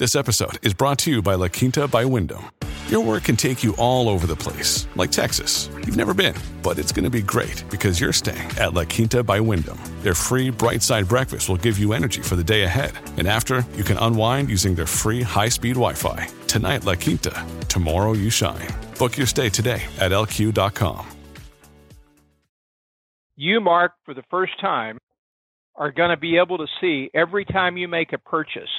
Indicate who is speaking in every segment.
Speaker 1: This episode is brought to you by La Quinta by Wyndham. Your work can take you all over the place, like Texas. You've never been, but it's going to be great because you're staying at La Quinta by Wyndham. Their free bright side breakfast will give you energy for the day ahead. And after, you can unwind using their free high speed Wi Fi. Tonight, La Quinta. Tomorrow, you shine. Book your stay today at lq.com.
Speaker 2: You, Mark, for the first time, are going to be able to see every time you make a purchase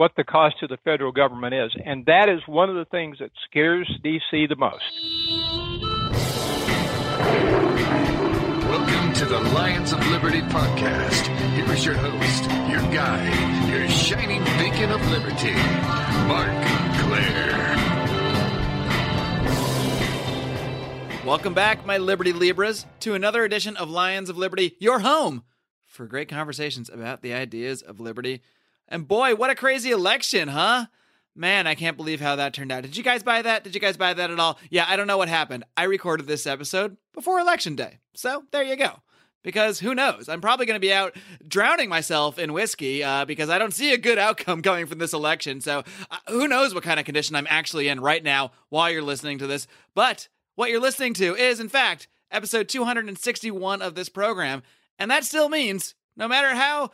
Speaker 2: what the cost to the federal government is. And that is one of the things that scares DC the most.
Speaker 3: Welcome to the Lions of Liberty podcast. Here is your host, your guide, your shining beacon of liberty, Marc Clair.
Speaker 4: Welcome back, my Liberty Libras, to another edition of Lions of Liberty, your home for great conversations about the ideas of liberty and boy, what a crazy election, huh? Man, I can't believe how that turned out. Did you guys buy that? Did you guys buy that at all? Yeah, I don't know what happened. I recorded this episode before election day. So there you go. Because who knows? I'm probably going to be out drowning myself in whiskey uh, because I don't see a good outcome coming from this election. So uh, who knows what kind of condition I'm actually in right now while you're listening to this. But what you're listening to is, in fact, episode 261 of this program. And that still means no matter how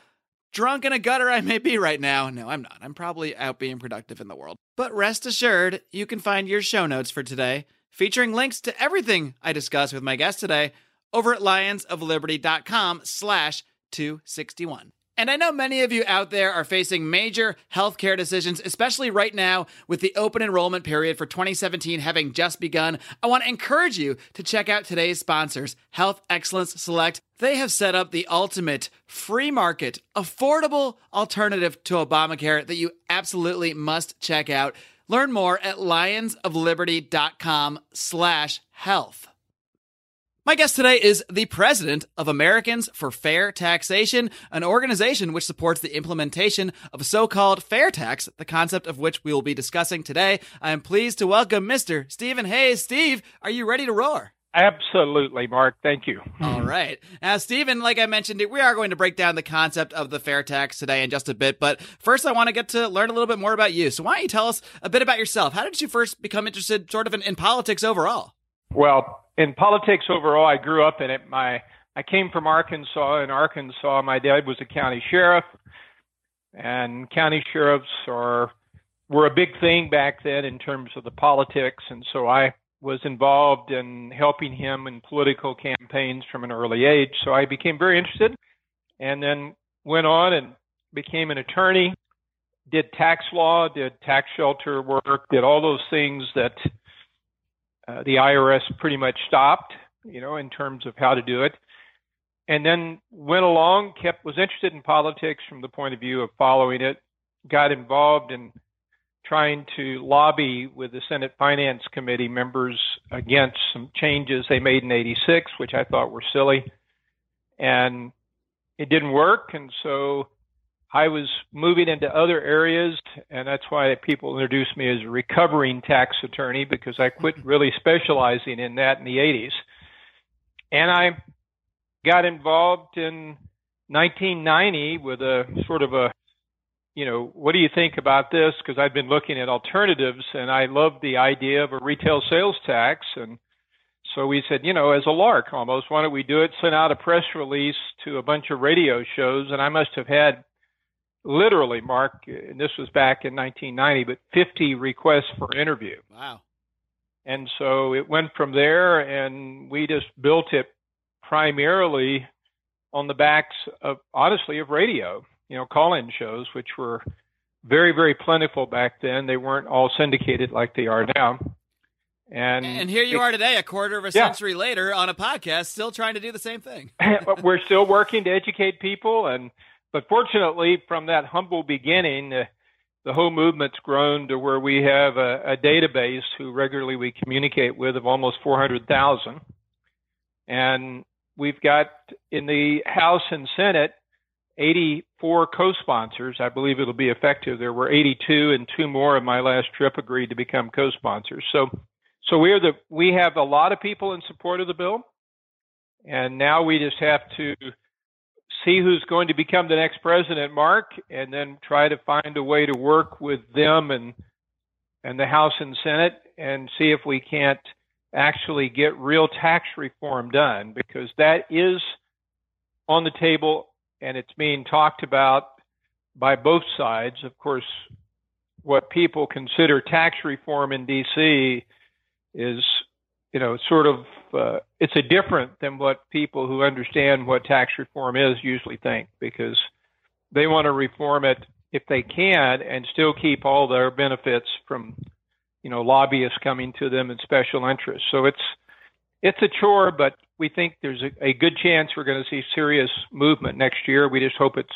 Speaker 4: drunk in a gutter I may be right now. No, I'm not. I'm probably out being productive in the world. But rest assured, you can find your show notes for today, featuring links to everything I discuss with my guest today, over at lionsofliberty.com slash 261. And I know many of you out there are facing major healthcare decisions, especially right now with the open enrollment period for 2017 having just begun. I want to encourage you to check out today's sponsors, Health Excellence Select. They have set up the ultimate free market, affordable alternative to Obamacare that you absolutely must check out. Learn more at lionsofliberty.com slash health. My guest today is the president of Americans for Fair Taxation, an organization which supports the implementation of a so-called fair tax, the concept of which we will be discussing today. I am pleased to welcome Mr. Stephen Hayes. Steve, are you ready to roar?
Speaker 2: Absolutely, Mark. Thank you.
Speaker 4: All right. Now, Stephen, like I mentioned, we are going to break down the concept of the fair tax today in just a bit. But first, I want to get to learn a little bit more about you. So, why don't you tell us a bit about yourself? How did you first become interested, sort of, in, in politics overall?
Speaker 2: Well, in politics overall, I grew up in it. My I came from Arkansas. In Arkansas, my dad was a county sheriff, and county sheriffs are were a big thing back then in terms of the politics, and so I was involved in helping him in political campaigns from an early age. So I became very interested, and then went on and became an attorney. Did tax law, did tax shelter work, did all those things that uh, the IRS pretty much stopped, you know, in terms of how to do it. And then went along, kept was interested in politics from the point of view of following it, got involved in trying to lobby with the Senate Finance Committee members against some changes they made in 86, which I thought were silly. And it didn't work. And so I was moving into other areas, and that's why people introduced me as a recovering tax attorney because I quit mm-hmm. really specializing in that in the 80s. And I got involved in 1990 with a sort of a, you know, what do you think about this? Because I'd been looking at alternatives and I loved the idea of a retail sales tax. And so we said, you know, as a lark almost, why don't we do it? Sent out a press release to a bunch of radio shows, and I must have had literally, Mark, and this was back in 1990, but 50 requests for interview.
Speaker 4: Wow.
Speaker 2: And so it went from there, and we just built it primarily on the backs of, honestly, of radio, you know, call in shows, which were very, very plentiful back then. They weren't all syndicated like they are now. And,
Speaker 4: and here you
Speaker 2: it,
Speaker 4: are today, a quarter of a yeah. century later, on a podcast, still trying to do the same thing.
Speaker 2: We're still working to educate people and but fortunately, from that humble beginning, uh, the whole movement's grown to where we have a, a database who regularly we communicate with of almost 400,000. And we've got in the House and Senate 84 co-sponsors. I believe it'll be effective. There were 82, and two more of my last trip agreed to become co-sponsors. So, so we're the we have a lot of people in support of the bill, and now we just have to see who's going to become the next president, Mark, and then try to find a way to work with them and and the House and Senate and see if we can't actually get real tax reform done because that is on the table and it's being talked about by both sides. Of course, what people consider tax reform in DC is you know, sort of, uh, it's a different than what people who understand what tax reform is usually think because they want to reform it if they can and still keep all their benefits from, you know, lobbyists coming to them and special interests. So it's, it's a chore, but we think there's a, a good chance we're going to see serious movement next year. We just hope it's,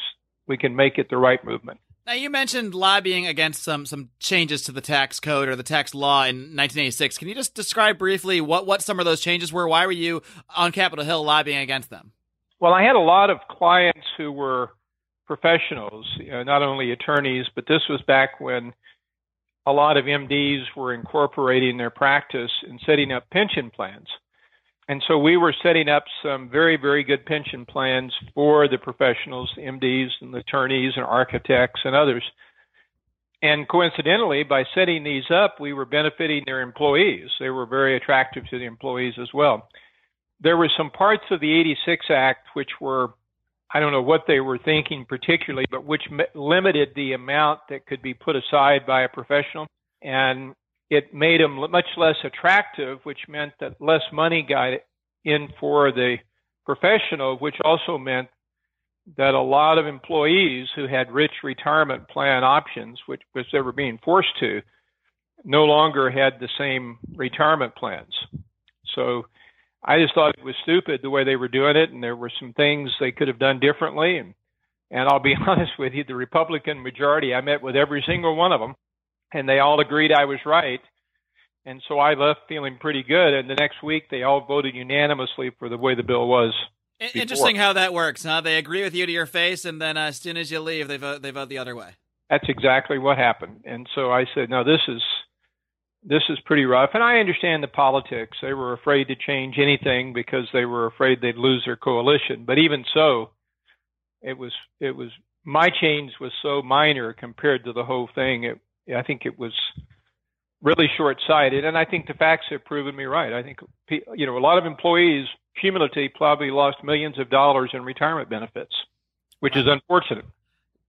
Speaker 2: we can make it the right movement.
Speaker 4: Now you mentioned lobbying against some some changes to the tax code or the tax law in 1986. Can you just describe briefly what what some of those changes were? Why were you on Capitol Hill lobbying against them?
Speaker 2: Well, I had a lot of clients who were professionals, you know, not only attorneys, but this was back when a lot of MDs were incorporating their practice and setting up pension plans. And so we were setting up some very, very good pension plans for the professionals, MDs and attorneys and architects and others. And coincidentally, by setting these up, we were benefiting their employees. They were very attractive to the employees as well. There were some parts of the 86 Act which were, I don't know what they were thinking particularly, but which limited the amount that could be put aside by a professional. And it made them much less attractive, which meant that less money got in for the professional, which also meant that a lot of employees who had rich retirement plan options, which was they were being forced to, no longer had the same retirement plans. So I just thought it was stupid the way they were doing it, and there were some things they could have done differently. And and I'll be honest with you, the Republican majority, I met with every single one of them, and they all agreed I was right. And so I left feeling pretty good. And the next week, they all voted unanimously for the way the bill was. Before.
Speaker 4: Interesting how that works, huh? They agree with you to your face, and then uh, as soon as you leave, they vote they vote the other way.
Speaker 2: That's exactly what happened. And so I said, no, this is this is pretty rough. And I understand the politics. They were afraid to change anything because they were afraid they'd lose their coalition. But even so, it was it was my change was so minor compared to the whole thing. It I think it was really short-sighted, and I think the facts have proven me right. I think you know a lot of employees cumulatively probably lost millions of dollars in retirement benefits, which is unfortunate.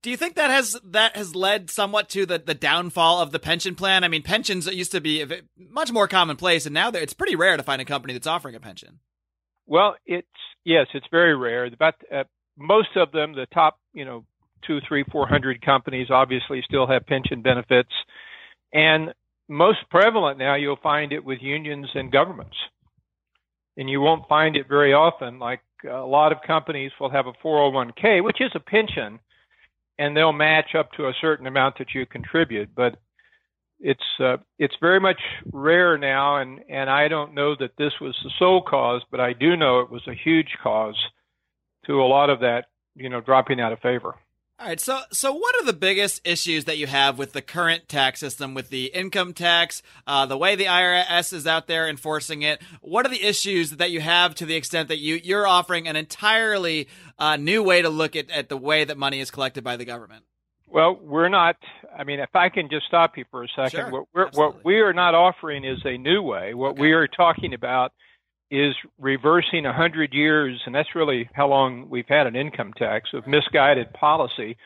Speaker 4: Do you think that has that has led somewhat to the, the downfall of the pension plan? I mean, pensions used to be much more commonplace, and now it's pretty rare to find a company that's offering a pension.
Speaker 2: Well, it's yes, it's very rare. About uh, most of them, the top you know two, three, four hundred companies obviously still have pension benefits, and most prevalent now, you'll find it with unions and governments. And you won't find it very often. Like a lot of companies will have a 401k, which is a pension, and they'll match up to a certain amount that you contribute. But it's uh, it's very much rare now, and and I don't know that this was the sole cause, but I do know it was a huge cause to a lot of that, you know, dropping out of favor.
Speaker 4: All right, so so what are the biggest issues that you have with the current tax system, with the income tax, uh, the way the IRS is out there enforcing it? What are the issues that you have to the extent that you you're offering an entirely uh, new way to look at, at the way that money is collected by the government?
Speaker 2: Well, we're not. I mean, if I can just stop you for a second,
Speaker 4: sure,
Speaker 2: what, we're, what we are not offering is a new way. What
Speaker 4: okay.
Speaker 2: we are talking about is reversing 100 years, and that's really how long we've had an income tax of misguided policy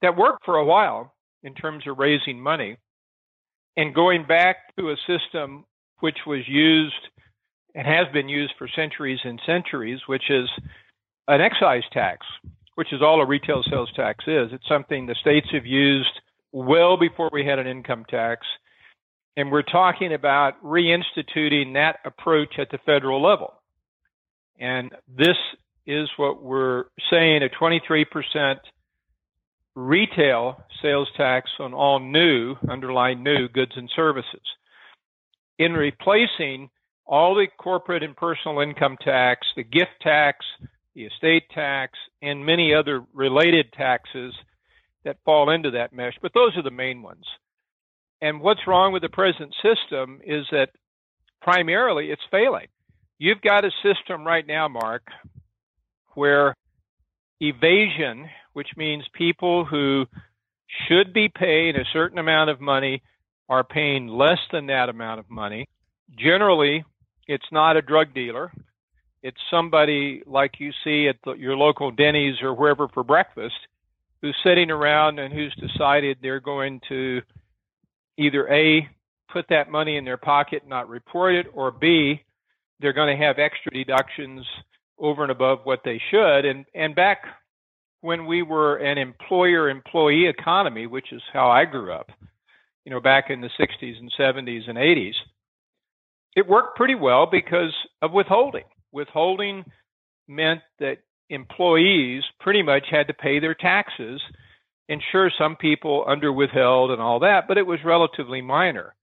Speaker 2: that worked for a while in terms of raising money, and going back to a system which was used and has been used for centuries and centuries, which is an excise tax, which is all a retail sales tax is. It's something the states have used well before we had an income tax and we're talking about reinstituting that approach at the federal level. And this is what we're saying a 23% retail sales tax on all new, underlying new goods and services. In replacing all the corporate and personal income tax, the gift tax, the estate tax, and many other related taxes that fall into that mesh, but those are the main ones. And what's wrong with the present system is that primarily it's failing. You've got a system right now, Mark, where evasion, which means people who should be paid a certain amount of money are paying less than that amount of money. Generally, it's not a drug dealer. It's somebody like you see at the, your local Denny's or wherever for breakfast who's sitting around and who's decided they're going to either A, put that money in their pocket and not report it, or B, they're going to have extra deductions over and above what they should. And, and back when we were an employer employee economy, which is how I grew up, you know, back in the 60s and 70s and 80s, it worked pretty well because of withholding. Withholding meant that employees pretty much had to pay their taxes. And sure, some people under withheld and all that, but it was relatively minor.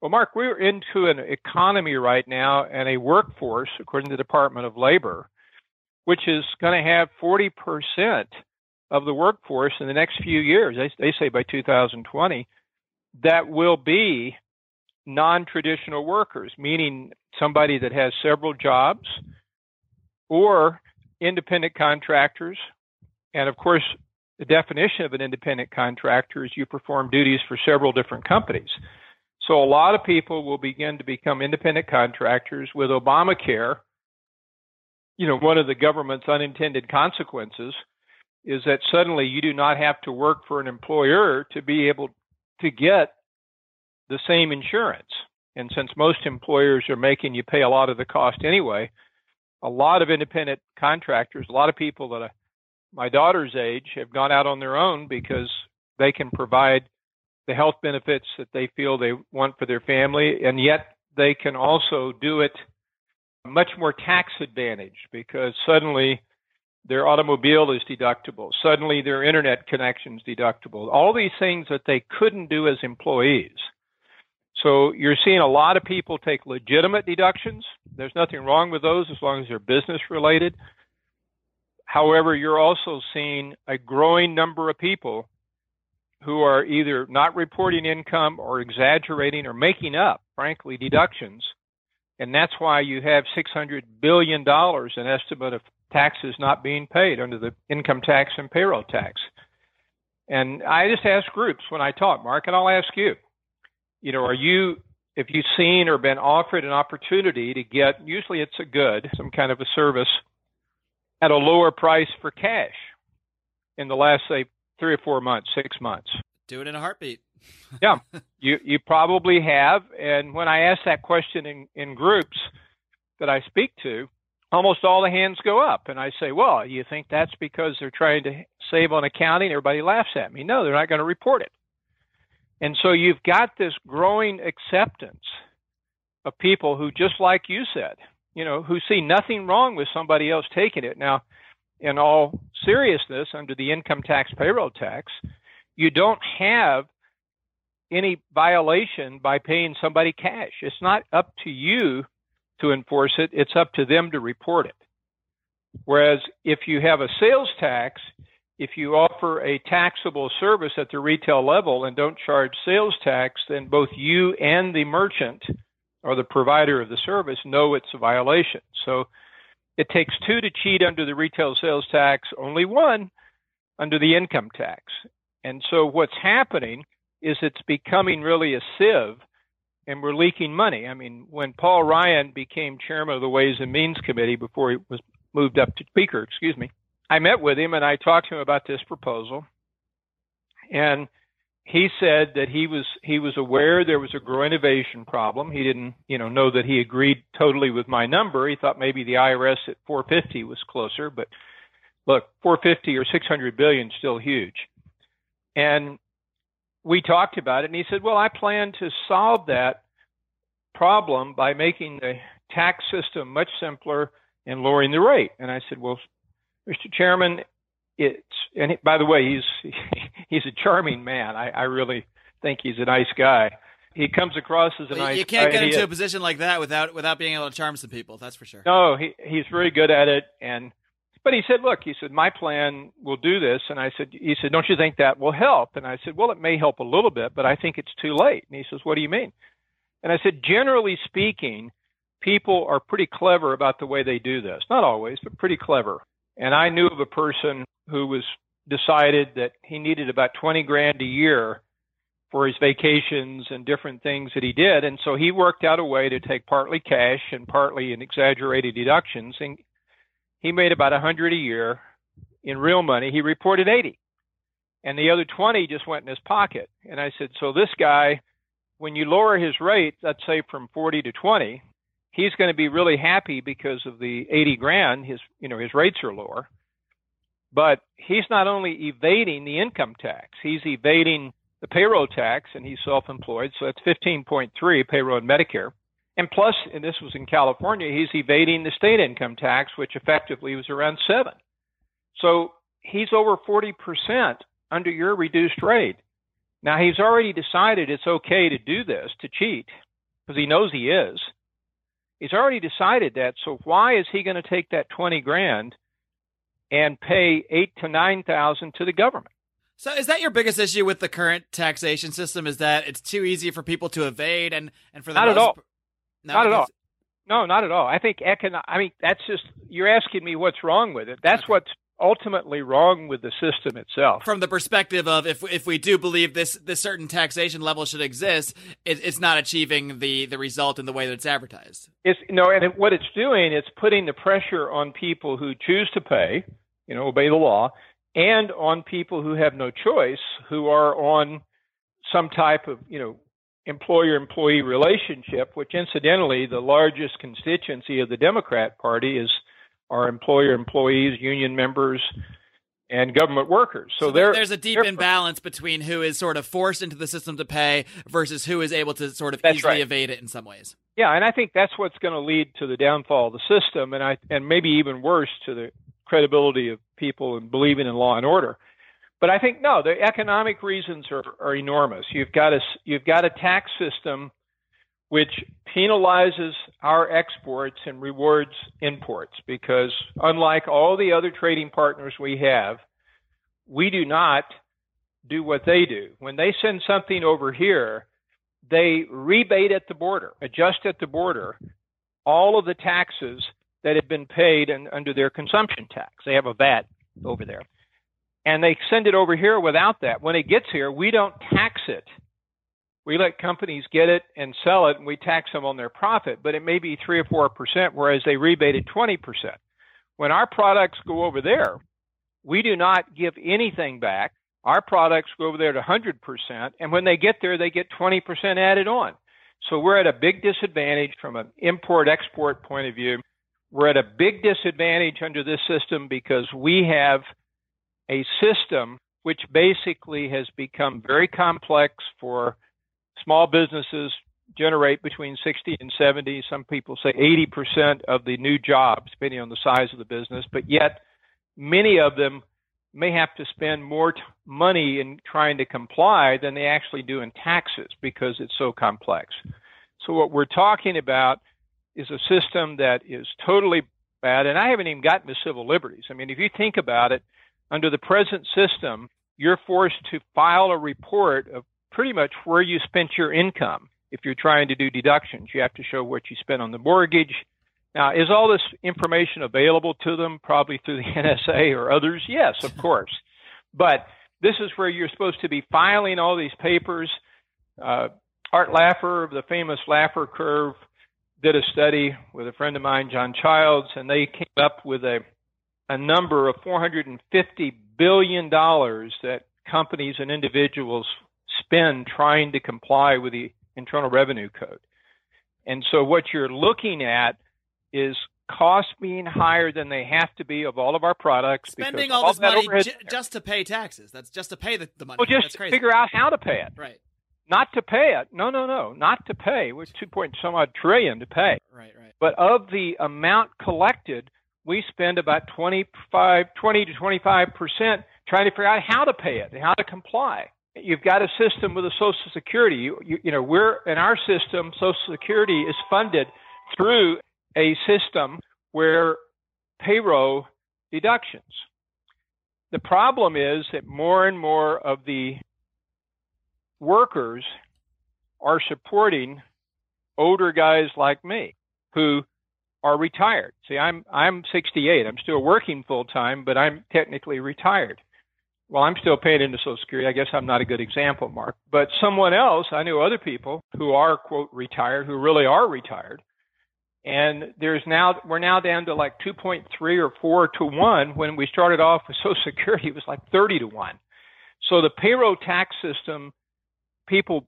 Speaker 2: Well, Mark, we're into an economy right now and a workforce, according to the Department of Labor, which is going to have 40% of the workforce in the next few years, they, they say by 2020, that will be non traditional workers, meaning somebody that has several jobs or independent contractors. And of course, the definition of an independent contractor is you perform duties for several different companies. So a lot of people will begin to become independent contractors with Obamacare. You know, one of the government's unintended consequences is that suddenly you do not have to work for an employer to be able to get the same insurance. And since most employers are making you pay a lot of the cost anyway, a lot of independent contractors, a lot of people that are my daughter's age have gone out on their own because they can provide the health benefits that they feel they want for their family, and yet they can also do it much more tax advantaged because suddenly their automobile is deductible, suddenly their internet connection is deductible, all these things that they couldn't do as employees. So you're seeing a lot of people take legitimate deductions. There's nothing wrong with those as long as they're business related. However, you're also seeing a growing number of people who are either not reporting income or exaggerating or making up, frankly, deductions. And that's why you have $600 billion in estimate of taxes not being paid under the income tax and payroll tax. And I just ask groups when I talk, Mark, and I'll ask you you know, are you if you've seen or been offered an opportunity to get usually it's a good, some kind of a service at a lower price for cash in the last say three or four months, six months.
Speaker 4: Do it in a heartbeat.
Speaker 2: yeah. You you probably have. And when I ask that question in, in groups that I speak to, almost all the hands go up. And I say, Well, you think that's because they're trying to save on accounting? Everybody laughs at me. No, they're not going to report it. And so you've got this growing acceptance of people who, just like you said, you know, who see nothing wrong with somebody else taking it. Now, in all seriousness, under the income tax payroll tax, you don't have any violation by paying somebody cash. It's not up to you to enforce it, it's up to them to report it. Whereas if you have a sales tax, if you offer a taxable service at the retail level and don't charge sales tax, then both you and the merchant or the provider of the service know it's a violation. So it takes two to cheat under the retail sales tax, only one under the income tax. And so what's happening is it's becoming really a sieve and we're leaking money. I mean, when Paul Ryan became chairman of the Ways and Means Committee before he was moved up to speaker, excuse me, I met with him and I talked to him about this proposal. And he said that he was he was aware there was a growing innovation problem. He didn't, you know, know that he agreed totally with my number. He thought maybe the IRS at 450 was closer, but look, 450 or 600 billion is still huge. And we talked about it and he said, "Well, I plan to solve that problem by making the tax system much simpler and lowering the rate." And I said, "Well, Mr. Chairman, it's and by the way, he's he's a charming man. I, I really think he's a nice guy. He comes across as a nice. Guy.
Speaker 4: You can't get into a position like that without without being able to charm some people. That's for sure.
Speaker 2: No, he he's very good at it. And but he said, look, he said my plan will do this. And I said, he said, don't you think that will help? And I said, well, it may help a little bit, but I think it's too late. And he says, what do you mean? And I said, generally speaking, people are pretty clever about the way they do this. Not always, but pretty clever And I knew of a person who was decided that he needed about 20 grand a year for his vacations and different things that he did. And so he worked out a way to take partly cash and partly in exaggerated deductions. And he made about a hundred a year in real money. He reported 80 and the other 20 just went in his pocket. And I said, so this guy, when you lower his rate, let's say from 40 to 20, he's going to be really happy because of the 80 grand. His, you know, his rates are lower, but he's not only evading the income tax, he's evading the payroll tax and he's self-employed. So that's 15.3 payroll and Medicare. And plus, and this was in California, he's evading the state income tax, which effectively was around seven. So he's over 40% under your reduced rate. Now he's already decided it's okay to do this, to cheat, because he knows he is. He's already decided that. So why is he going to take that 20 grand and pay eight to 9,000 to the government?
Speaker 4: So is that your biggest issue with the current taxation system? Is that it's too easy for people to evade and, and for the
Speaker 2: not
Speaker 4: most,
Speaker 2: at all.
Speaker 4: No,
Speaker 2: not at all. No, not at all. I think econo- I mean, that's just you're asking me what's wrong with it. That's
Speaker 4: Okay.
Speaker 2: what's ultimately wrong with the system itself.
Speaker 4: From the perspective of if if we do believe this this certain taxation level should exist, it, it's not achieving the the result in the way that it's advertised.
Speaker 2: It's know, and it, what it's doing, it's putting the pressure on people who choose to pay, you know, obey the law, and on people who have no choice, who are on some type of you know employer-employee relationship. Which, incidentally, the largest constituency of the Democrat Party is our employer-employees, union members, and government workers. So,
Speaker 4: there- there's a deep imbalance between who is sort of forced into the system to pay versus who is able to sort of easily
Speaker 2: right.
Speaker 4: evade it in some ways.
Speaker 2: Yeah, and I think that's what's going to lead to the downfall of the system, and I and maybe even worse to the credibility of people and believing in law and order. But I think no, the economic reasons are, are enormous. You've got a you've got a tax system which penalizes our exports and rewards imports because unlike all the other trading partners we have, we do not do what they do. When they send something over here, they rebate at the border, adjust at the border all of the taxes that have been paid and under their consumption tax. They have a VAT over there. And they send it over here without that. When it gets here, we don't tax it. We let companies get it and sell it, and we tax them on their profit, but it may be 3 or 4%, whereas they rebated 20%. When our products go over there, we do not give anything back. Our products go over there to 100%, and when they get there, they get 20% added on. So we're at a big disadvantage from an import export point of view. We're at a big disadvantage under this system because we have a system which basically has become very complex for small businesses generate between 60 and 70 some people say 80% of the new jobs depending on the size of the business but yet many of them may have to spend more t- money in trying to comply than they actually do in taxes because it's so complex. So what we're talking about is a system that is totally bad and i haven't even gotten to civil liberties i mean if you think about it under the present system you're forced to file a report of pretty much where you spent your income. If you're trying to do deductions, you have to show what you spent on the mortgage. Now, is all this information available to them probably through the NSA or others? Yes, of course. But this is where you're supposed to be filing all these papers. Uh, Art Laffer of the famous Laffer curve did a study with a friend of mine, John Childs, and they came up with a, a number of $450 billion that companies and individuals spend trying to comply with the Internal Revenue Code. And so what you're looking at is costs being higher than they have to be of all of our products.
Speaker 4: Spending
Speaker 2: because
Speaker 4: all this money j- just to pay taxes. That's just to pay the, the money.
Speaker 2: well, just figure out how to pay it.
Speaker 4: Right,
Speaker 2: Not to pay it. No, no, no. Not to pay. We're two point some odd trillion to pay.
Speaker 4: right, right.
Speaker 2: But of the amount collected, we spend about 25, 20 to 25 percent trying to figure out how to pay it and how to comply. You've got a system with a Social Security. You, you, you know, we're in our system. Social Security is funded through a system where payroll deductions. The problem is that more and more of the workers are supporting older guys like me who are retired. See, I'm I'm 68. I'm still working full time, but I'm technically retired. Well, I'm still paying into Social Security. I guess I'm not a good example, Mark. But someone else, I know other people who are quote retired, who really are retired, and there's now we're now down to like 2.3 or 4 to 1 when we started off with social security it was like 30 to 1 so the payroll tax system people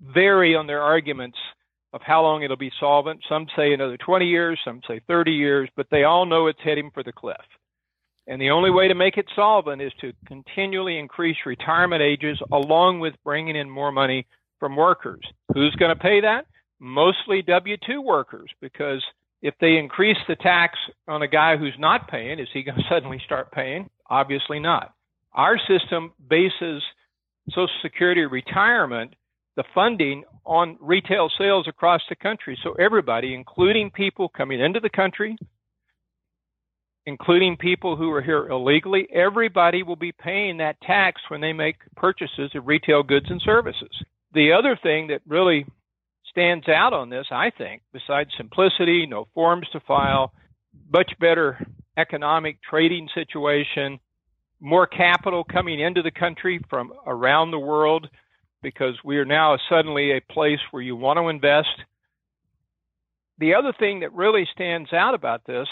Speaker 2: vary on their arguments of how long it'll be solvent some say another 20 years some say 30 years but they all know it's heading for the cliff and the only way to make it solvent is to continually increase retirement ages along with bringing in more money from workers who's going to pay that mostly W 2 workers because if they increase the tax on a guy who's not paying, is he going to suddenly start paying? Obviously not. Our system bases Social Security retirement, the funding, on retail sales across the country. So everybody, including people coming into the country, including people who are here illegally, everybody will be paying that tax when they make purchases of retail goods and services. The other thing that really stands out on this, I think, besides simplicity, no forms to file, much better economic trading situation, more capital coming into the country from around the world because we are now suddenly a place where you want to invest. The other thing that really stands out about this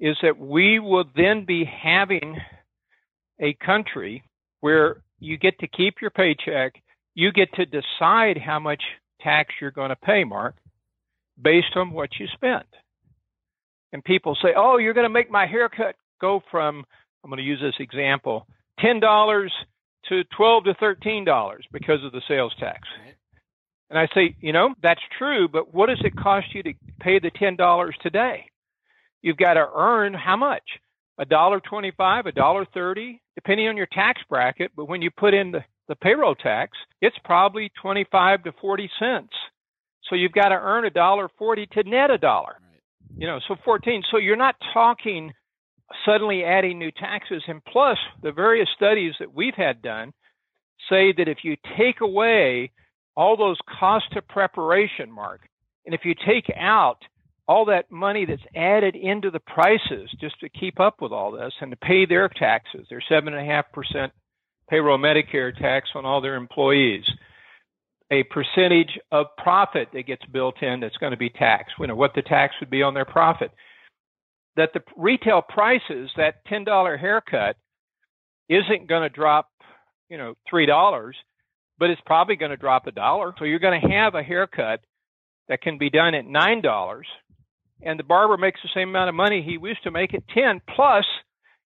Speaker 2: is that we will then be having a country where you get to keep your paycheck, you get to decide how much tax you're going to pay, Mark, based on what you spent. And people say, oh, you're going to make my haircut go from, I'm going to use this example, $10 to 12 to $13 because of the sales tax. And I say, you know, that's true, but what does it cost you to pay the $10 today? You've got to earn how much? A dollar twenty-five, a dollar thirty, depending on your tax bracket. But when you put in the the payroll tax, it's probably 25 to 40 cents. So you've got to earn a dollar 40 to net a dollar. You know, so 14. So you're not talking suddenly adding new taxes. And plus, the various studies that we've had done say that if you take away all those costs of preparation, Mark, and if you take out all that money that's added into the prices just to keep up with all this and to pay their taxes, their seven and a half percent payroll Medicare tax on all their employees, a percentage of profit that gets built in that's going to be taxed, you know, what the tax would be on their profit. That the retail prices, that $10 haircut, isn't going to drop, you know, $3, but it's probably going to drop a dollar. So you're going to have a haircut that can be done at $9 and the barber makes the same amount of money he used to make at 10 plus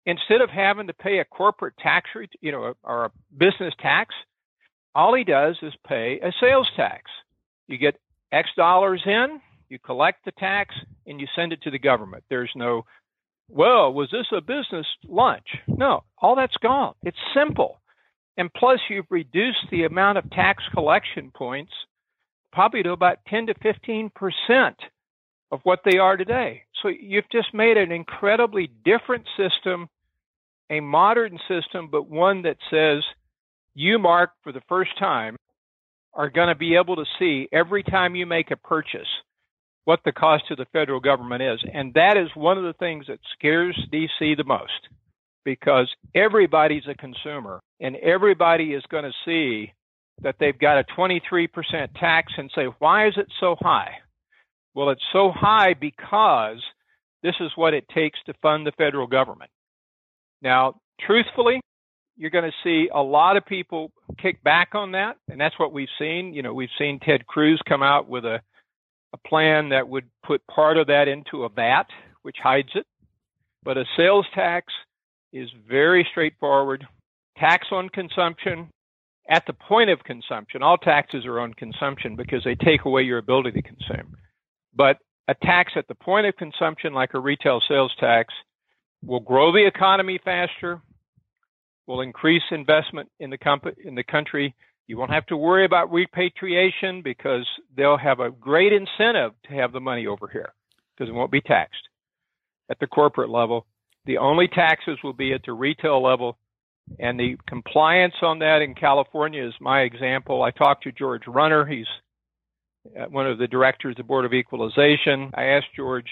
Speaker 2: instead of having to pay a corporate tax, you know, or a business tax, all he does is pay a sales tax. You get X dollars in, you collect the tax, and you send it to the government. There's no, well, was this a business lunch? No, all that's gone. It's simple. And plus, you've reduced the amount of tax collection points probably to about 10 to 15 percent of what they are today. So you've just made an incredibly different system a modern system, but one that says you, Mark, for the first time, are going to be able to see every time you make a purchase what the cost to the federal government is. And that is one of the things that scares DC the most because everybody's a consumer and everybody is going to see that they've got a 23% tax and say, why is it so high? Well, it's so high because this is what it takes to fund the federal government. Now, truthfully, you're going to see a lot of people kick back on that, and that's what we've seen. You know, we've seen Ted Cruz come out with a, a plan that would put part of that into a VAT, which hides it. But a sales tax is very straightforward. Tax on consumption at the point of consumption. All taxes are on consumption because they take away your ability to consume. But a tax at the point of consumption, like a retail sales tax, will grow the economy faster, will increase investment in the, comp- in the country. You won't have to worry about repatriation because they'll have a great incentive to have the money over here because it won't be taxed at the corporate level. The only taxes will be at the retail level. And the compliance on that in California is my example. I talked to George Runner. He's uh, one of the directors of the Board of Equalization. I asked George,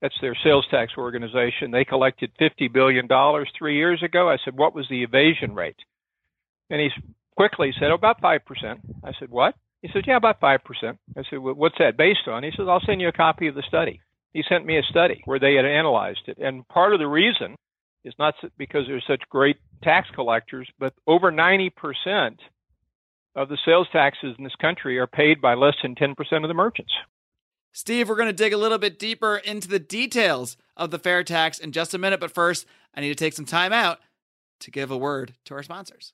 Speaker 2: That's their sales tax organization. They collected $50 billion three years ago. I said, What was the evasion rate? And he quickly said, oh, About 5%. I said, What? He said, Yeah, about 5%. I said, well, What's that based on? He says, I'll send you a copy of the study. He sent me a study where they had analyzed it. And part of the reason is not because there's such great tax collectors, but over 90% of the sales taxes in this country are paid by less than 10% of the merchants.
Speaker 4: Steve, we're going to dig a little bit deeper into the details of the fair tax in just a minute. But first, I need to take some time out to give a word to our sponsors.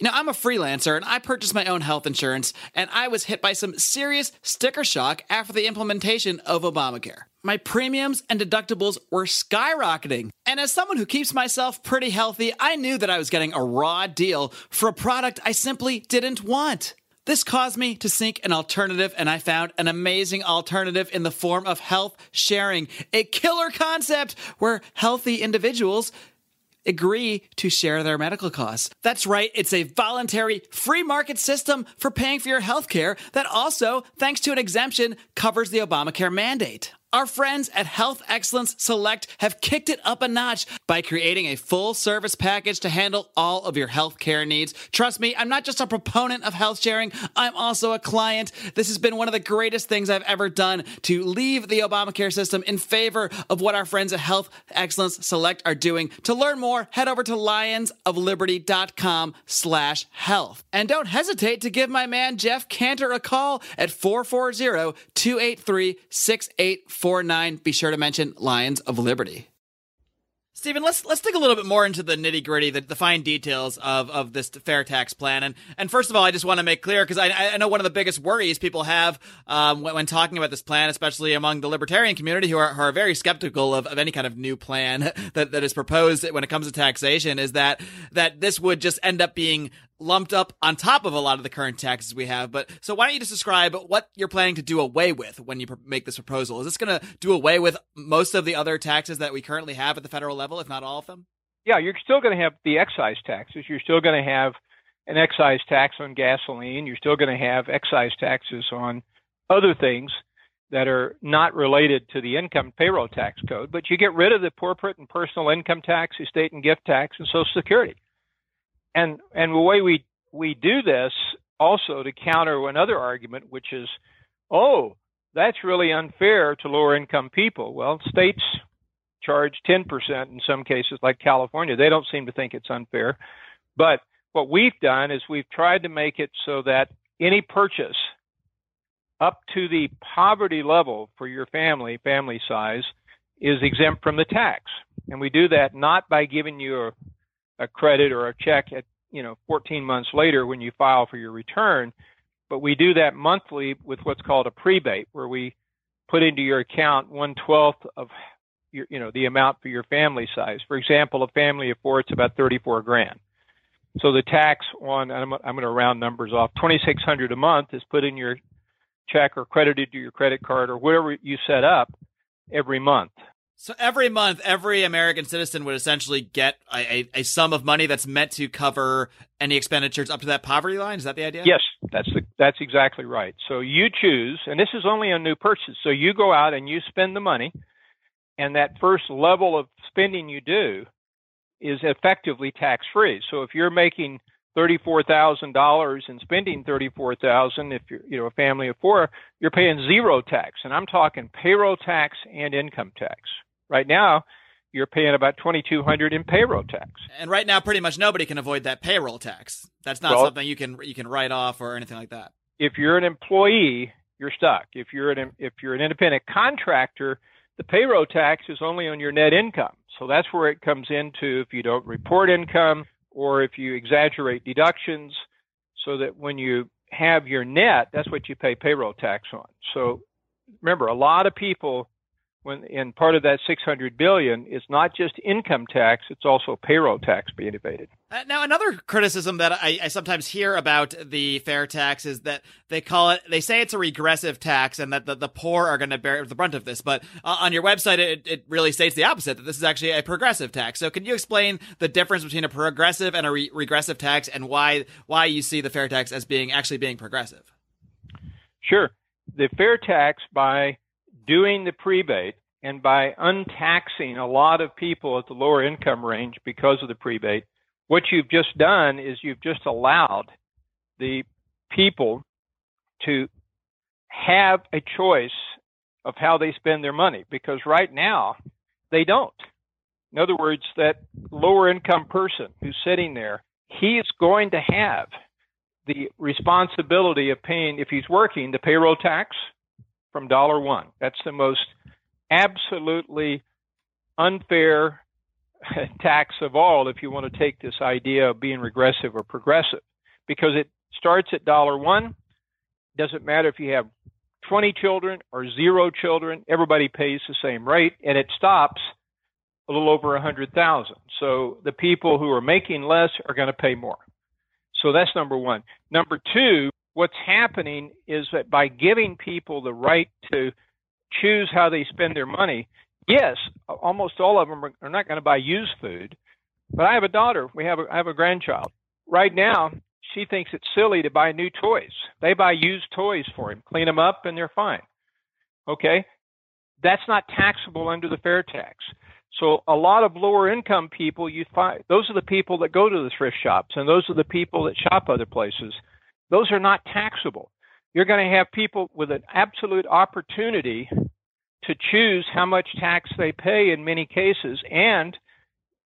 Speaker 4: You know, I'm a freelancer and I purchased my own health insurance, and I was hit by some serious sticker shock after the implementation of Obamacare. My premiums and deductibles were skyrocketing. And as someone who keeps myself pretty healthy, I knew that I was getting a raw deal for a product I simply didn't want. This caused me to seek an alternative, and I found an amazing alternative in the form of health sharing, a killer concept where healthy individuals agree to share their medical costs. That's right, it's a voluntary free market system for paying for your health care that also, thanks to an exemption, covers the Obamacare mandate. Our friends at Health Excellence Select have kicked it up a notch by creating a full service package to handle all of your healthcare needs. Trust me, I'm not just a proponent of health sharing, I'm also a client. This has been one of the greatest things I've ever done to leave the Obamacare system in favor of what our friends at Health Excellence Select are doing. To learn more, head over to lionsofliberty.com slash health. And don't hesitate to give my man Jeff Cantor a call at 440 283 6849. Be sure to mention Lions of Liberty. Stephen, let's let's dig a little bit more into the nitty gritty, the, the fine details of, of this fair tax plan. And and first of all, I just want to make clear because I, I know one of the biggest worries people have um, when, when, talking about this plan, especially among the libertarian community, who are, who are very skeptical of, of any kind of new plan that, that is proposed when it comes to taxation, is that that this would just end up being lumped up on top of a lot of the current taxes we have. But so why don't you just describe what you're planning to do away with when you pr- make this proposal? Is this going to do away with most of the other taxes that we currently have at the federal level, if not all of them?
Speaker 2: Yeah, you're still going to have the excise taxes. You're still going to have an excise tax on gasoline. You're still going to have excise taxes on other things that are not related to the income payroll tax code, but you get rid of the corporate and personal income tax, estate and gift tax, and Social Security and and the way we we do this also to counter another argument, which is, oh, that's really unfair to lower income people. Well, states charge 10% in some cases, like California. They don't seem to think it's unfair. But what we've done is we've tried to make it so that any purchase up to the poverty level for your family, family size, is exempt from the tax. And we do that not by giving you a a credit or a check at you know 14 months later when you file for your return. But we do that monthly with what's called a prebate where we put into your account one twelfth of your you know the amount for your family size. For example a family of four it's about 34 grand. So the tax on i'm, I'm going to round numbers off 2600 a month is put in your check or credited to your credit card or whatever you set up every month
Speaker 4: so every month, every American citizen would essentially get a, a, a, sum of money that's meant to cover any expenditures up to that poverty line. Is that the idea?
Speaker 2: Yes, that's the, that's exactly right. So you choose, and this is only a new purchase. So you go out and you spend the money, and that first level of spending you do is effectively tax free. So if you're making thirty-four thousand dollars and spending thirty-four thousand, if you're you know a family of four, you're paying zero tax, and I'm talking payroll tax and income tax. Right now, you're paying about 2200 in payroll tax.
Speaker 4: And right now pretty much nobody can avoid that payroll tax. That's not well, something you can you can write off or anything like that.
Speaker 2: If you're an employee, you're stuck. If you're an if you're an independent contractor, the payroll tax is only on your net income. So that's where it comes into if you don't report income or if you exaggerate deductions so that when you have your net, that's what you pay payroll tax on. So remember, a lot of people when and part of that 600 billion is not just income tax it's also payroll tax being evaded
Speaker 4: uh, now another criticism that I, I, sometimes hear about the fair tax is that they call it they say it's a regressive tax and that the, the poor are going to bear the brunt of this but uh, on your website it, it really states the opposite that this is actually a progressive tax. So can you explain the difference between a progressive and a re- regressive tax and why why you see the fair tax as being actually being progressive?
Speaker 2: Sure. The fair tax by doing the prebate And by untaxing a lot of people at the lower income range because of the prebate, what you've just done is you've just allowed the people to have a choice of how they spend their money because right now they don't. In other words, that lower income person who's sitting there, he is going to have the responsibility of paying, if he's working, the payroll tax from dollar one. That's the most absolutely unfair tax of all if you want to take this idea of being regressive or progressive because it starts at dollar one. Doesn't matter if you have 20 children or zero children, everybody pays the same rate and it stops a little over 100,000. So the people who are making less are going to pay more. So that's number 1. Number 2, what's happening is that by giving people the right to choose how they spend their money, yes, almost all of them are not going to buy used food. But I have a daughter, we have a, I have a grandchild. Right now, she thinks it's silly to buy new toys. They buy used toys for him, clean them up, and they're fine. Okay? That's not taxable under the fair tax. So a lot of lower income people, you find those are the people that go to the thrift shops, and those are the people that shop other places. Those are not taxable. You're going to have people with an absolute opportunity to choose how much tax they pay in many cases, and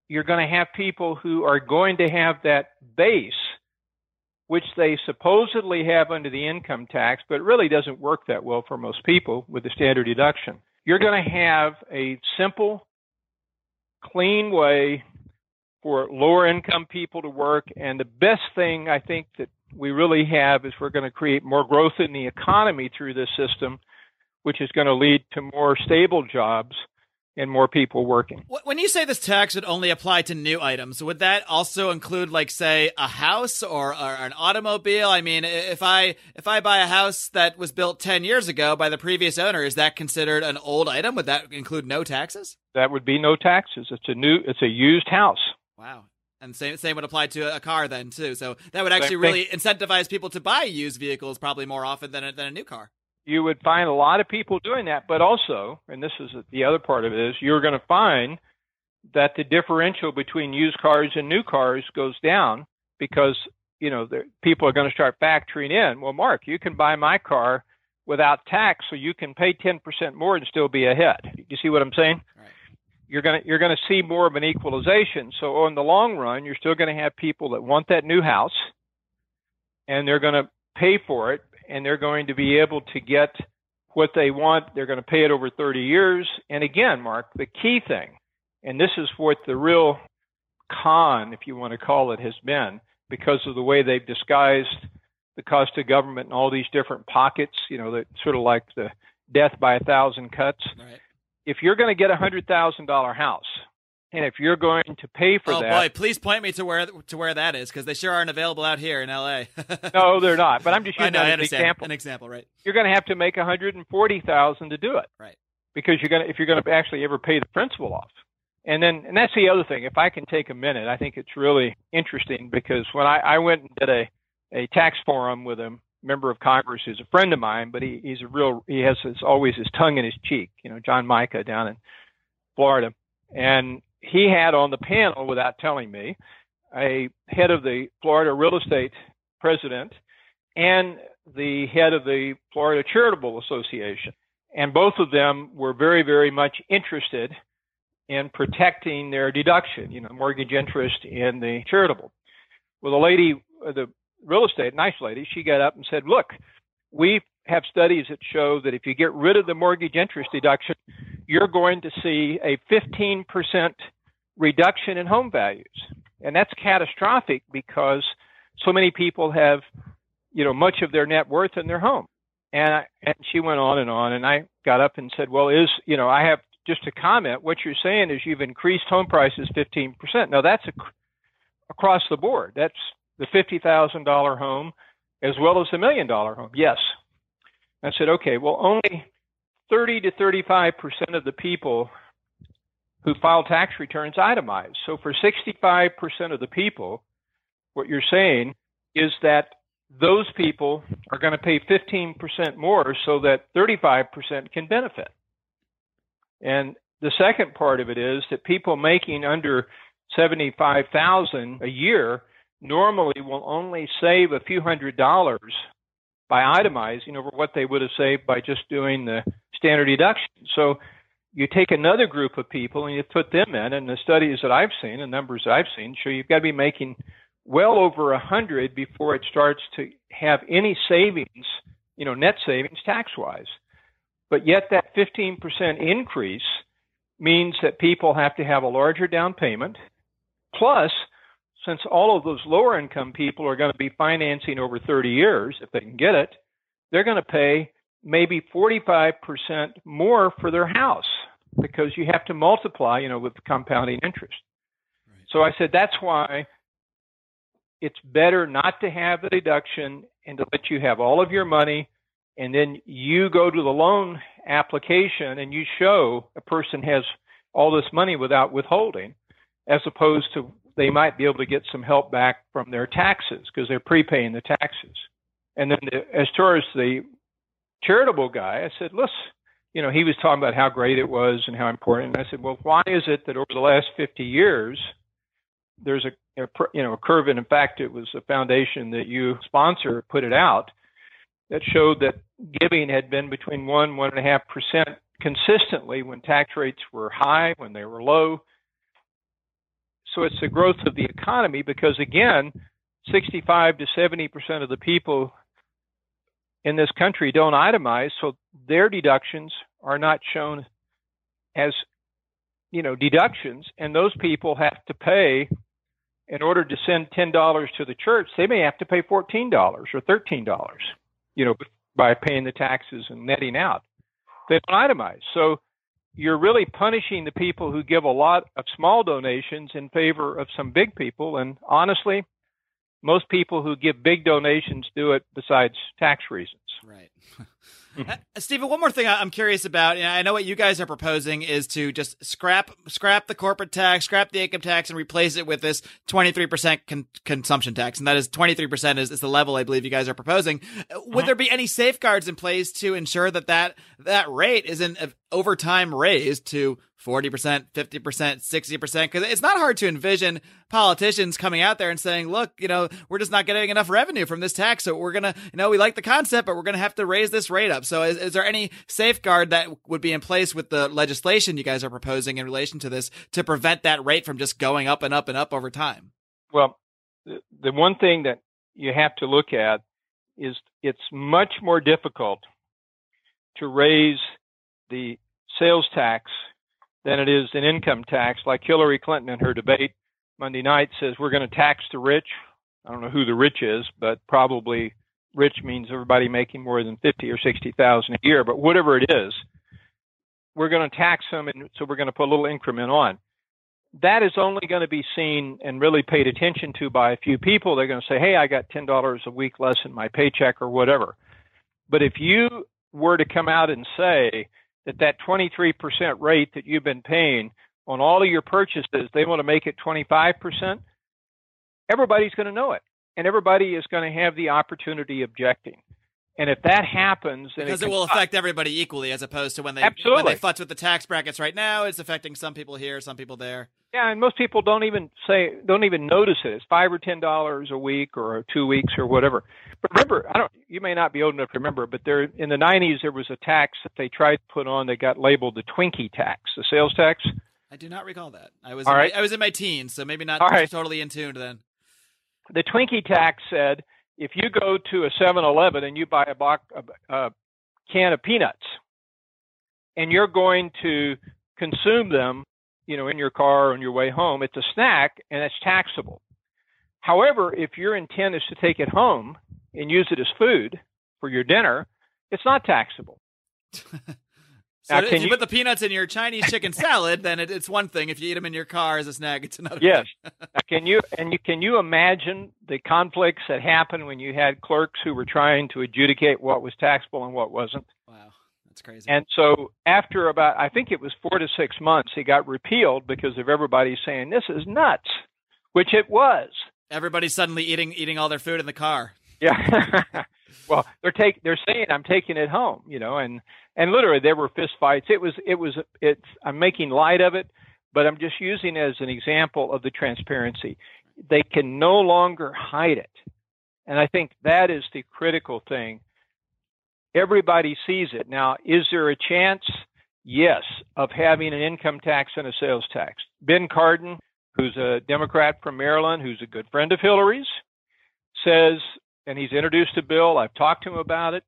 Speaker 2: you're going to have people who are going to have that base which they supposedly have under the income tax, but really doesn't work that well for most people with the standard deduction. You're going to have a simple, clean way for lower income people to work. And the best thing I think that we really have is we're going to create more growth in the economy through this system, which is going to lead to more stable jobs and more people working.
Speaker 4: When you say this tax would only apply to new items, would that also include, like, say, a house or, or, an automobile? I mean, if I if I buy a house that was built ten years ago by the previous owner, is that considered an old item? Would that include no taxes?
Speaker 2: That would be no taxes. It's a new, it's a used house.
Speaker 4: Wow. And same same would apply to a car then too. So that would actually really incentivize people to buy used vehicles probably more often than a, than a new car
Speaker 2: you would find a lot of people doing that, but also, and this is the other part of it is you're going to find that the differential between used cars and new cars goes down because you know the, people are going to start factoring in. Well, Marc, you can buy my car without tax, so you can pay 10% more and still be ahead. You see what I'm saying?
Speaker 4: Right.
Speaker 2: You're going to you're going to see more of an equalization. So in the long run, you're still going to have people that want that new house, and they're going to pay for it and they're going to be able to get what they want. They're going to pay it over 30 years. And again, Marc, the key thing, and this is what the real con, if you want to call it, has been because of the way they've disguised the cost of government in all these different pockets, you know, that sort of like the death by a thousand cuts.
Speaker 4: Right.
Speaker 2: If you're going to get a hundred thousand dollar house, and if you're going to pay for
Speaker 4: oh,
Speaker 2: that,
Speaker 4: boy, please point me to where to where that is because they sure aren't available out here in L.A.
Speaker 2: no, they're not. But I'm just using
Speaker 4: know,
Speaker 2: that as an example.
Speaker 4: An example, right?
Speaker 2: You're going to have to make a 140,000 to do it,
Speaker 4: right?
Speaker 2: Because you're going to if you're going to actually ever pay the principal off. And then, and that's the other thing. If I can take a minute, I think it's really interesting because when I, I went and did a, a tax forum with a member of Congress who's a friend of mine, but he, he's a real, he has his, always his tongue in his cheek, you know, John Mica down in Florida. And he had on the panel, without telling me, a head of the Florida real estate president and the head of the Florida Charitable Association. And both of them were very, very much interested in protecting their deduction, you know, mortgage interest in the charitable. Well, the lady, the real estate, nice lady, she got up and said, Look, we have studies that show that if you get rid of the mortgage interest deduction, you're going to see a 15% reduction in home values. And that's catastrophic because so many people have, you know, much of their net worth in their home. And I, and she went on and on and I got up and said, "Well, is, you know, I have just a comment. What you're saying is you've increased home prices 15%. Now that's a, across the board. That's the $50,000 home as well as the million dollar home. Yes. I said, okay, well, only 30 to 35% of the people who file tax returns itemize. So for 65% of the people, what you're saying is that those people are going to pay 15% more so that 35% can benefit. And the second part of it is that people making under 75,000 a year normally will only save a few hundred dollars by itemizing over what they would have saved by just doing the standard deduction. So you take another group of people and you put them in, and the studies that I've seen, the numbers I've seen, show you've got to be making well over a hundred before it starts to have any savings, you know, net savings tax wise. But yet that 15% increase means that people have to have a larger down payment. Plus, since all of those lower income people are going to be financing over 30 years, if they can get it, they're going to pay maybe 45% more for their house because you have to multiply, you know, with compounding interest. Right. So I said that's why it's better not to have the deduction and to let you have all of your money and then you go to the loan application and you show a person has all this money without withholding as opposed to they might be able to get some help back from their taxes because they're prepaying the taxes. And then the, as far as the charitable guy, I said, listen, you know, he was talking about how great it was and how important. And I said, well, why is it that over the last 50 years, there's a, a you know a curve, and in fact, it was a foundation that you sponsor put it out that showed that giving had been between one one and a half percent consistently when tax rates were high, when they were low. So it's the growth of the economy because again, 65 to 70 percent of the people in this country don't itemize, so their deductions are not shown as you know deductions, and those people have to pay in order to send ten dollars to the church. They may have to pay fourteen dollars or thirteen dollars, you know, by paying the taxes and netting out. They don't itemize, so you're really punishing the people who give a lot of small donations in favor of some big people. And honestly, most people who give big donations do it besides tax reasons.
Speaker 4: Right. uh, Stephen, one more thing I'm curious about. Know, I know what you guys are proposing is to just scrap scrap the corporate tax, scrap the income tax, and replace it with this 23% con- consumption tax, and that is 23% is, is the level I believe you guys are proposing. Uh, would uh-huh. there be any safeguards in place to ensure that that that rate isn't uh, over time raised to 40%, 50%, 60%. Cause it's not hard to envision politicians coming out there and saying, look, you know, we're just not getting enough revenue from this tax. So we're going to, you know, we like the concept, but we're going to have to raise this rate up. So is, is there any safeguard that would be in place with the legislation you guys are proposing in relation to this to prevent that rate from just going up and up and up over time?
Speaker 2: Well, the, the one thing that you have to look at is it's much more difficult to raise the sales tax than it is an income tax. Like Hillary Clinton in her debate Monday night says we're going to tax the rich. I don't know who the rich is, but probably rich means everybody making more than fifty or sixty thousand a year. But whatever it is, we're going to tax them, and so we're going to put a little increment on. That is only going to be seen and really paid attention to by a few people. They're going to say, "Hey, I got ten dollars a week less in my paycheck or whatever." But if you were to come out and say that that 23% rate that you've been paying on all of your purchases, they want to make it 25%, everybody's going to know it. And everybody is going to have the opportunity objecting. And if that happens,
Speaker 4: because it, it will affect everybody equally, as opposed to when they
Speaker 2: Absolutely.
Speaker 4: when they futz with the tax brackets right now, it's affecting some people here, some people there.
Speaker 2: Yeah, and most people don't even say don't even notice it. It's five or ten dollars a week or two weeks or whatever. But remember, I don't. You may not be old enough to remember, but there in the '90s there was a tax that they tried to put on that got labeled the Twinkie tax, the sales tax.
Speaker 4: I do not recall that. I was All right. my, I was in my teens, so maybe not right. totally in tune then.
Speaker 2: The Twinkie tax said if you go to a 7-Eleven and you buy a, box, a, a can of peanuts, and you're going to consume them, you know, in your car on your way home, it's a snack and it's taxable. However, if your intent is to take it home and use it as food for your dinner, it's not taxable.
Speaker 4: So now, if you, you, put the peanuts in your Chinese chicken salad, then it, it's one thing. If you eat them in your car as a snack, it's another.
Speaker 2: Yes. can you and you can you imagine the conflicts that happened when you had clerks who were trying to adjudicate what was taxable and what wasn't?
Speaker 4: Wow, that's crazy.
Speaker 2: And so after about I think it was four to six months, he got repealed because of everybody saying this is nuts, which it was.
Speaker 4: Everybody's suddenly eating eating all their food in the car.
Speaker 2: Yeah. well, they're take they're saying I'm taking it home, you know, and and literally there were fist fights. It was it was it's I'm making light of it, but I'm just using it as an example of the transparency. They can no longer hide it. And I think that is the critical thing. Everybody sees it. Now, is there a chance? Yes, of having an income tax and a sales tax. Ben Cardin, who's a Democrat from Maryland, who's a good friend of Hillary's, says, and he's introduced a bill. I've talked to him about it.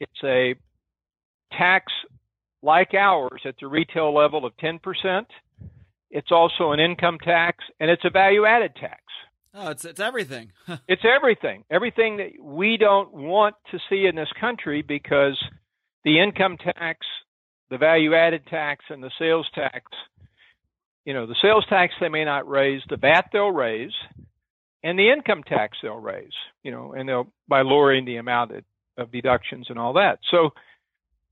Speaker 2: It's a tax like ours at the retail level of 10%. It's also an income tax and it's a value added tax.
Speaker 4: Oh, it's it's everything.
Speaker 2: it's everything. Everything that we don't want to see in this country because the income tax, the value added tax and the sales tax, you know, the sales tax they may not raise, the VAT they'll raise, and the income tax they'll raise, you know, and they'll by lowering the amount of deductions and all that. So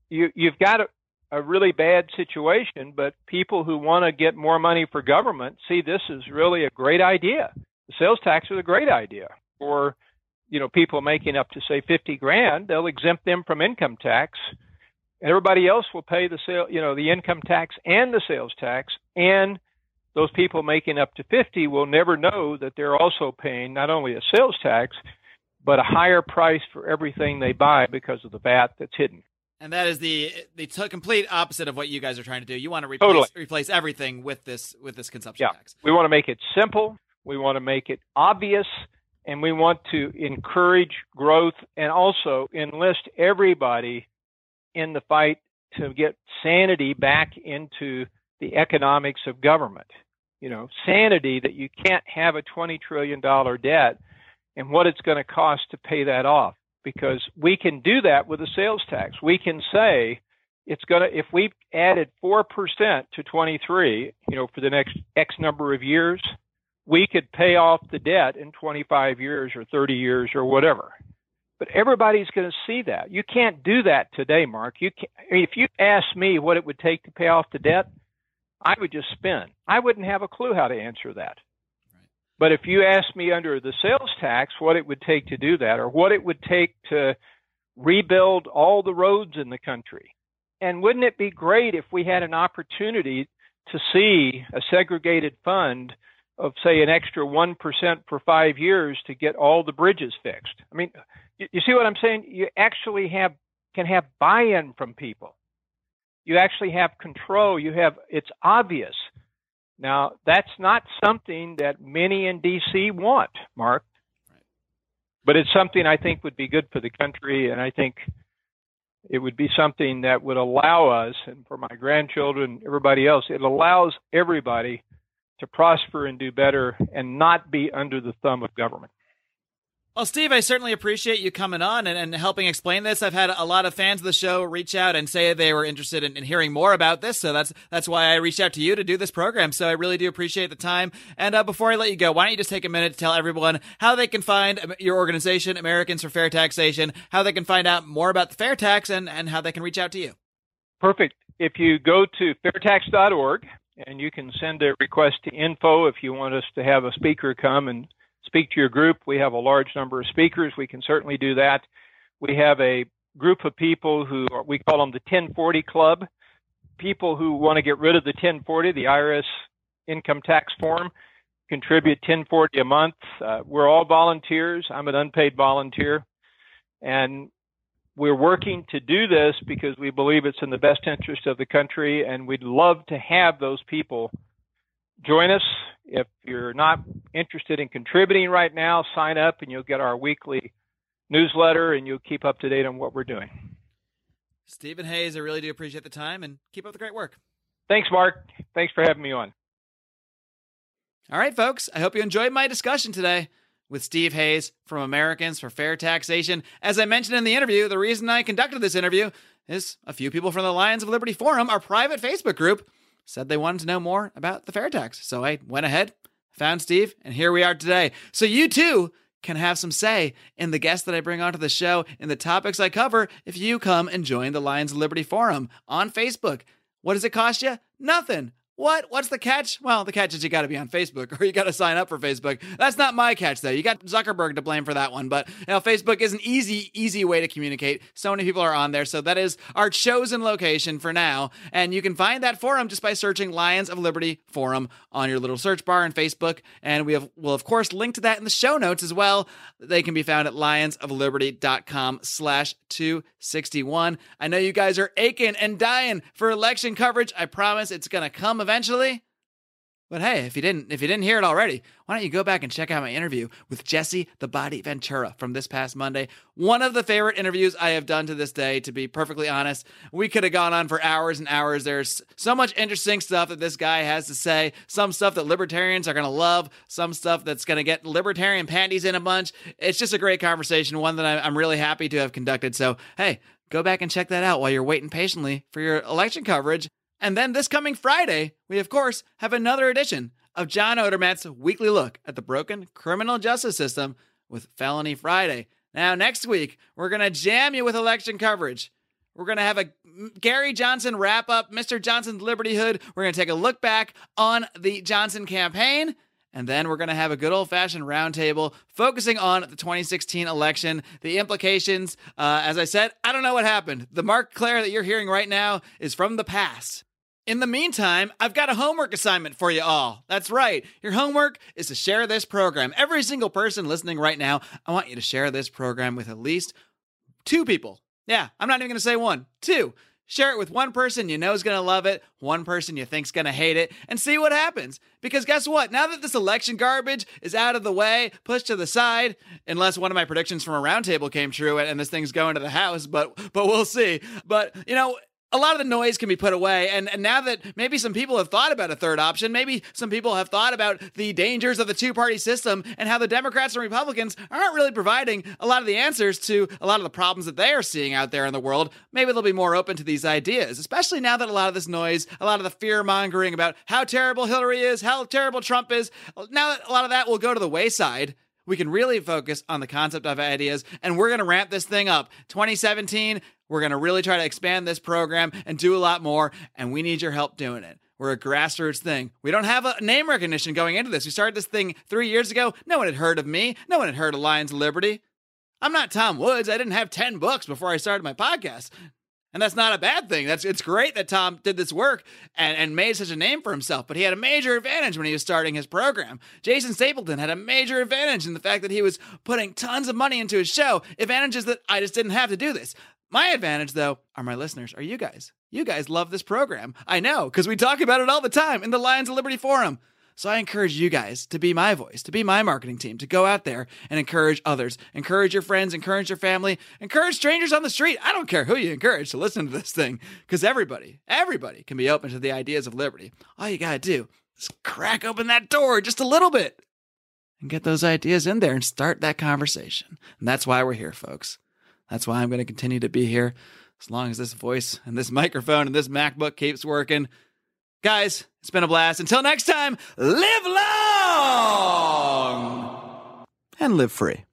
Speaker 2: you you've got a, a really bad situation, but people who want to get more money for government see this is really a great idea the sales tax is a great idea for you know people making up to say 50 grand they'll exempt them from income tax everybody else will pay the sale you know the income tax and the sales tax and those people making up to 50 will never know that they're also paying not only a sales tax but a higher price for everything they buy because of the VAT that's hidden.
Speaker 4: And that is the the t- complete opposite of what you guys are trying to do. You want to replace
Speaker 2: Totally.
Speaker 4: replace everything with this with this consumption
Speaker 2: Yeah.
Speaker 4: tax.
Speaker 2: We want to make it simple. We want to make it obvious. And we want to encourage growth and also enlist everybody in the fight to get sanity back into the economics of government. You know, sanity that you can't have a $20 trillion debt and what it's going to cost to pay that off. Because we can do that with a sales tax. We can say, it's going to if we added 4% to 23 you know for the next x number of years we could pay off the debt in 25 years or 30 years or whatever but everybody's going to see that you can't do that today marc you can if you asked me what it would take to pay off the debt i would just spin i wouldn't have a clue how to answer that but if you asked me under the sales tax what it would take to do that or what it would take to rebuild all the roads in the country and wouldn't it be great if we had an opportunity to see a segregated fund of, say, an extra 1% for five years to get all the bridges fixed? I mean, you, you see what I'm saying? You actually have can have buy-in from people. You actually have control. You have it's obvious. Now, that's not something that many in DC want, Marc. But it's something I think would be good for the country, and I think it would be something that would allow us, and for my grandchildren, everybody else, it allows everybody to prosper and do better and not be under the thumb of government.
Speaker 4: Well, Steve, I certainly appreciate you coming on and, and helping explain this. I've had a lot of fans of the show reach out and say they were interested in, in hearing more about this, so that's that's why I reached out to you to do this program. So I really do appreciate the time. And uh, before I let you go, why don't you just take a minute to tell everyone how they can find your organization, Americans for Fair Taxation, how they can find out more about the fair tax, and, and how they can reach out to you.
Speaker 2: Perfect. If you go to fairtax.org and you can send a request to info if you want us to have a speaker come and speak to your group, we have a large number of speakers. We can certainly do that. We have a group of people who are, we call them the 1040 Club, people who want to get rid of the 1040, the IRS income tax form, contribute 1040 a month. Uh, we're all volunteers. I'm an unpaid volunteer. And we're working to do this because we believe it's in the best interest of the country, and we'd love to have those people join us. If you're not interested in contributing right now, sign up and you'll get our weekly newsletter and you'll keep up to date on what we're doing.
Speaker 4: Stephen Hayes, I really do appreciate the time and keep up the great work.
Speaker 2: Thanks, Marc. Thanks for having me on.
Speaker 4: All right, folks, I hope you enjoyed my discussion today with Steve Hayes from Americans for Fair Taxation. As I mentioned in the interview, the reason I conducted this interview is a few people from the Lions of Liberty Forum, our private Facebook group, said they wanted to know more about the fair tax. So I went ahead, found Steve, and here we are today. So you too can have some say in the guests that I bring onto the show, in the topics I cover, if you come and join the Lions of Liberty Forum on Facebook. What does it cost you? Nothing. What? What's the catch? Well, the catch is you got to be on Facebook or you got to sign up for Facebook. That's not my catch though. You got Zuckerberg to blame for that one. But you know, Facebook is an easy, easy way to communicate. So many people are on there, so that is our chosen location for now. And you can find that forum just by searching Lions of Liberty forum on your little search bar in Facebook. And we have will of course link to that in the show notes as well. They can be found at lionsofliberty.com/slash two sixty one. I know you guys are aching and dying for election coverage. I promise it's gonna come eventually. But hey, if you didn't if you didn't hear it already, why don't you go back and check out my interview with Jesse the Body Ventura from this past Monday? One of the favorite interviews I have done to this day, to be perfectly honest. We could have gone on for hours and hours. There's so much interesting stuff that this guy has to say. Some stuff that libertarians are going to love, some stuff that's going to get libertarian panties in a bunch. It's just a great conversation, one that I'm really happy to have conducted. So, hey, go back and check that out while you're waiting patiently for your election coverage. And then this coming Friday, we of course have another edition of John Odermatt's weekly look at the broken criminal justice system with Felony Friday. Now, next week, we're going to jam you with election coverage. We're going to have a Gary Johnson wrap up, Mr. Johnson's Liberty Hood. We're going to take a look back on the Johnson campaign. And then we're going to have a good old fashioned roundtable focusing on the 2016 election, the implications. Uh, as I said, I don't know what happened. The Marc Clair that you're hearing right now is from the past. In the meantime, I've got a homework assignment for you all. That's right. Your homework is to share this program. Every single person listening right now, I want you to share this program with at least two people. Yeah, I'm not even going to say one, two. Share it with one person you know is going to love it, one person you think's going to hate it, and see what happens. Because guess what? Now that this election garbage is out of the way, pushed to the side, unless one of my predictions from a roundtable came true and this thing's going to the house, but but we'll see. But you know, a lot of the noise can be put away. And, and now that maybe some people have thought about a third option, maybe some people have thought about the dangers of the two party system and how the Democrats and Republicans aren't really providing a lot of the answers to a lot of the problems that they are seeing out there in the world, maybe they'll be more open to these ideas, especially now that a lot of this noise, a lot of the fear mongering about how terrible Hillary is, how terrible Trump is, now that a lot of that will go to the wayside we can really focus on the concept of ideas and we're going to ramp this thing up 2017 we're going to really try to expand this program and do a lot more, and we need your help doing it. We're a grassroots thing. We don't have a name recognition going into this. We started this thing three years ago. No one had heard of me. No one had heard of Lions of Liberty. I'm not Tom Woods. I didn't have 10 books before I started my podcast. And that's not a bad thing. That's it's great that Tom did this work and, and made such a name for himself, but he had a major advantage when he was starting his program. Jason Stapleton had a major advantage in the fact that he was putting tons of money into his show. Advantages that I just didn't have to do this. My advantage, though, are my listeners, are you guys. You guys love this program. I know, because we talk about it all the time in the Lions of Liberty Forum. So I encourage you guys to be my voice, to be my marketing team, to go out there and encourage others. Encourage your friends, encourage your family, encourage strangers on the street. I don't care who you encourage to listen to this thing, because everybody, everybody can be open to the ideas of liberty. All you got to do is crack open that door just a little bit and get those ideas in there and start that conversation. And that's why we're here, folks. That's why I'm going to continue to be here as long as this voice and this microphone and this MacBook keeps working. Guys, it's been a blast. Until next time, live long and live free.